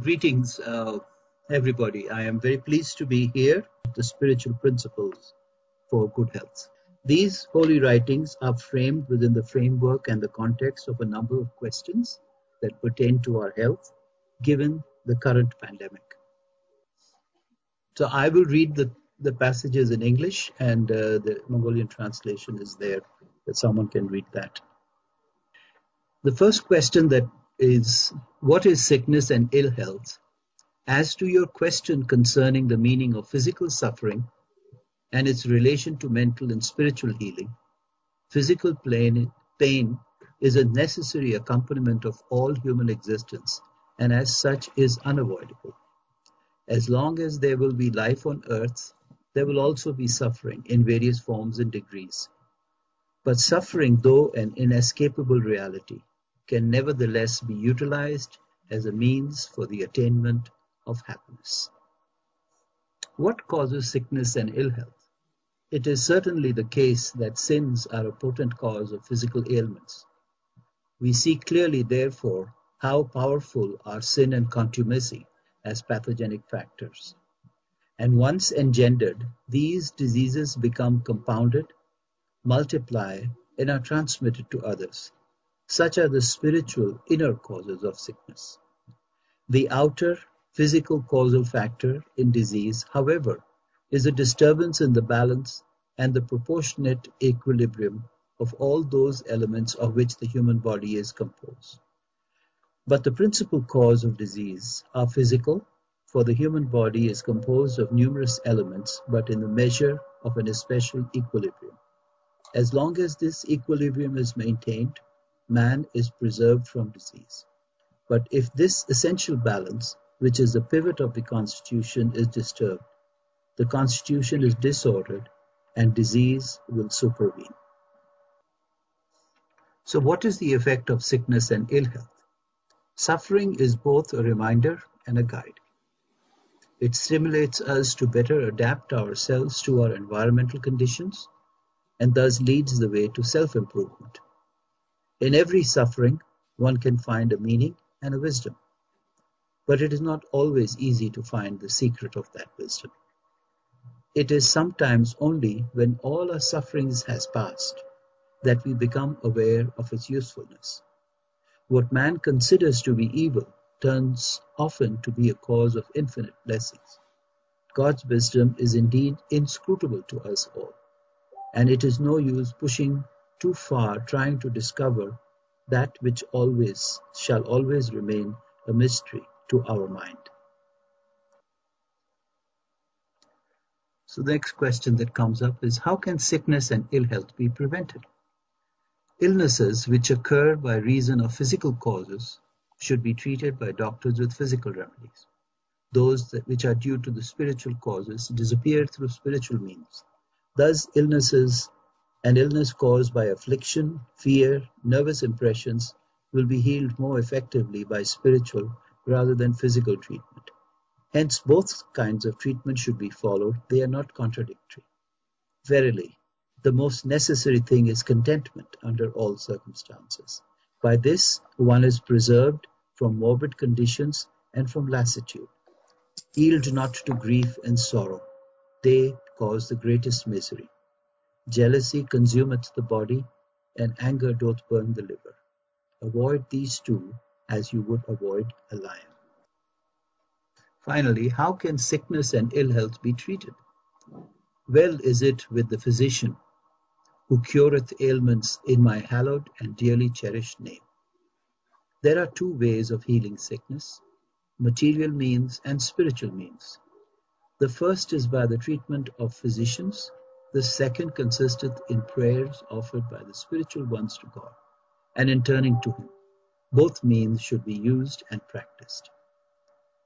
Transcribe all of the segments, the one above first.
Greetings, uh, everybody. I am very pleased to be here. The spiritual principles for good health. These holy writings are framed within the framework and the context of a number of questions that pertain to our health, given the current pandemic. So I will read the, the passages in English, and uh, the Mongolian translation is there that someone can read that. The first question that is what is sickness and ill health? As to your question concerning the meaning of physical suffering and its relation to mental and spiritual healing, physical pain, pain is a necessary accompaniment of all human existence and as such is unavoidable. As long as there will be life on earth, there will also be suffering in various forms and degrees. But suffering, though an inescapable reality, can nevertheless be utilized as a means for the attainment of happiness. What causes sickness and ill health? It is certainly the case that sins are a potent cause of physical ailments. We see clearly, therefore, how powerful are sin and contumacy as pathogenic factors. And once engendered, these diseases become compounded, multiply, and are transmitted to others. Such are the spiritual inner causes of sickness. The outer physical causal factor in disease, however, is a disturbance in the balance and the proportionate equilibrium of all those elements of which the human body is composed. But the principal cause of disease are physical, for the human body is composed of numerous elements, but in the measure of an especial equilibrium. As long as this equilibrium is maintained, man is preserved from disease. But if this essential balance, which is the pivot of the constitution, is disturbed, the constitution is disordered and disease will supervene. So, what is the effect of sickness and ill health? Suffering is both a reminder and a guide. It stimulates us to better adapt ourselves to our environmental conditions and thus leads the way to self improvement. In every suffering, one can find a meaning and a wisdom. But it is not always easy to find the secret of that wisdom. It is sometimes only when all our sufferings has passed that we become aware of its usefulness. What man considers to be evil turns often to be a cause of infinite blessings. God's wisdom is indeed inscrutable to us all, and it is no use pushing too far trying to discover that which always shall always remain a mystery to our mind. So the next question that comes up is how can sickness and ill health be prevented? Illnesses which occur by reason of physical causes should be treated by doctors with physical remedies. Those that which are due to the spiritual causes disappear through spiritual means. Thus illnesses an illness caused by affliction, fear, nervous impressions will be healed more effectively by spiritual rather than physical treatment. Hence, both kinds of treatment should be followed, they are not contradictory. Verily, the most necessary thing is contentment under all circumstances. By this, one is preserved from morbid conditions and from lassitude. Yield not to grief and sorrow, they cause the greatest misery. Jealousy consumeth the body, and anger doth burn the liver. Avoid these two as you would avoid a lion. Finally, how can sickness and ill health be treated? Well is it with the physician who cureth ailments in my hallowed and dearly cherished name. There are two ways of healing sickness material means and spiritual means. The first is by the treatment of physicians the second consisteth in prayers offered by the spiritual ones to God, and in turning to Him. Both means should be used and practiced.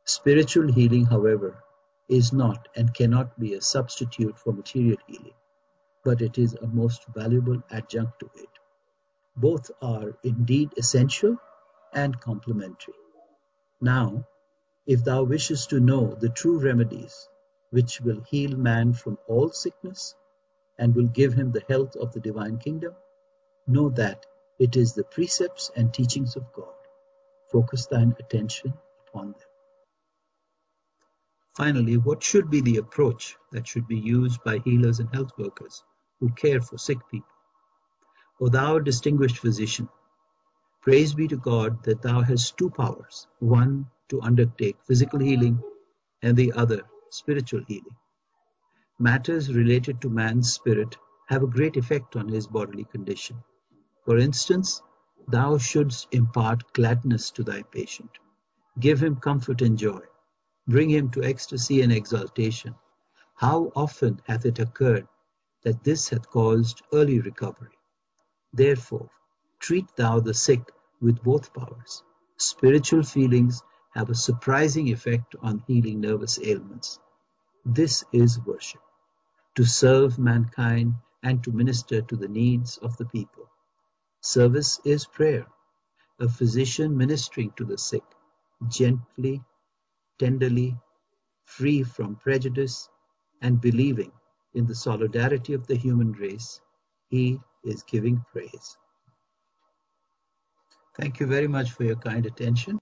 Spiritual healing, however, is not and cannot be a substitute for material healing, but it is a most valuable adjunct to it. Both are indeed essential and complementary. Now, if thou wishest to know the true remedies which will heal man from all sickness, and will give him the health of the divine kingdom, know that it is the precepts and teachings of God. Focus thine attention upon them. Finally, what should be the approach that should be used by healers and health workers who care for sick people? O thou distinguished physician, praise be to God that thou hast two powers, one to undertake physical healing and the other spiritual healing. Matters related to man's spirit have a great effect on his bodily condition. For instance, thou shouldst impart gladness to thy patient, give him comfort and joy, bring him to ecstasy and exaltation. How often hath it occurred that this hath caused early recovery? Therefore, treat thou the sick with both powers. Spiritual feelings have a surprising effect on healing nervous ailments. This is worship, to serve mankind and to minister to the needs of the people. Service is prayer, a physician ministering to the sick, gently tenderly, free from prejudice, and believing in the solidarity of the human race, he is giving praise. Thank you very much for your kind attention.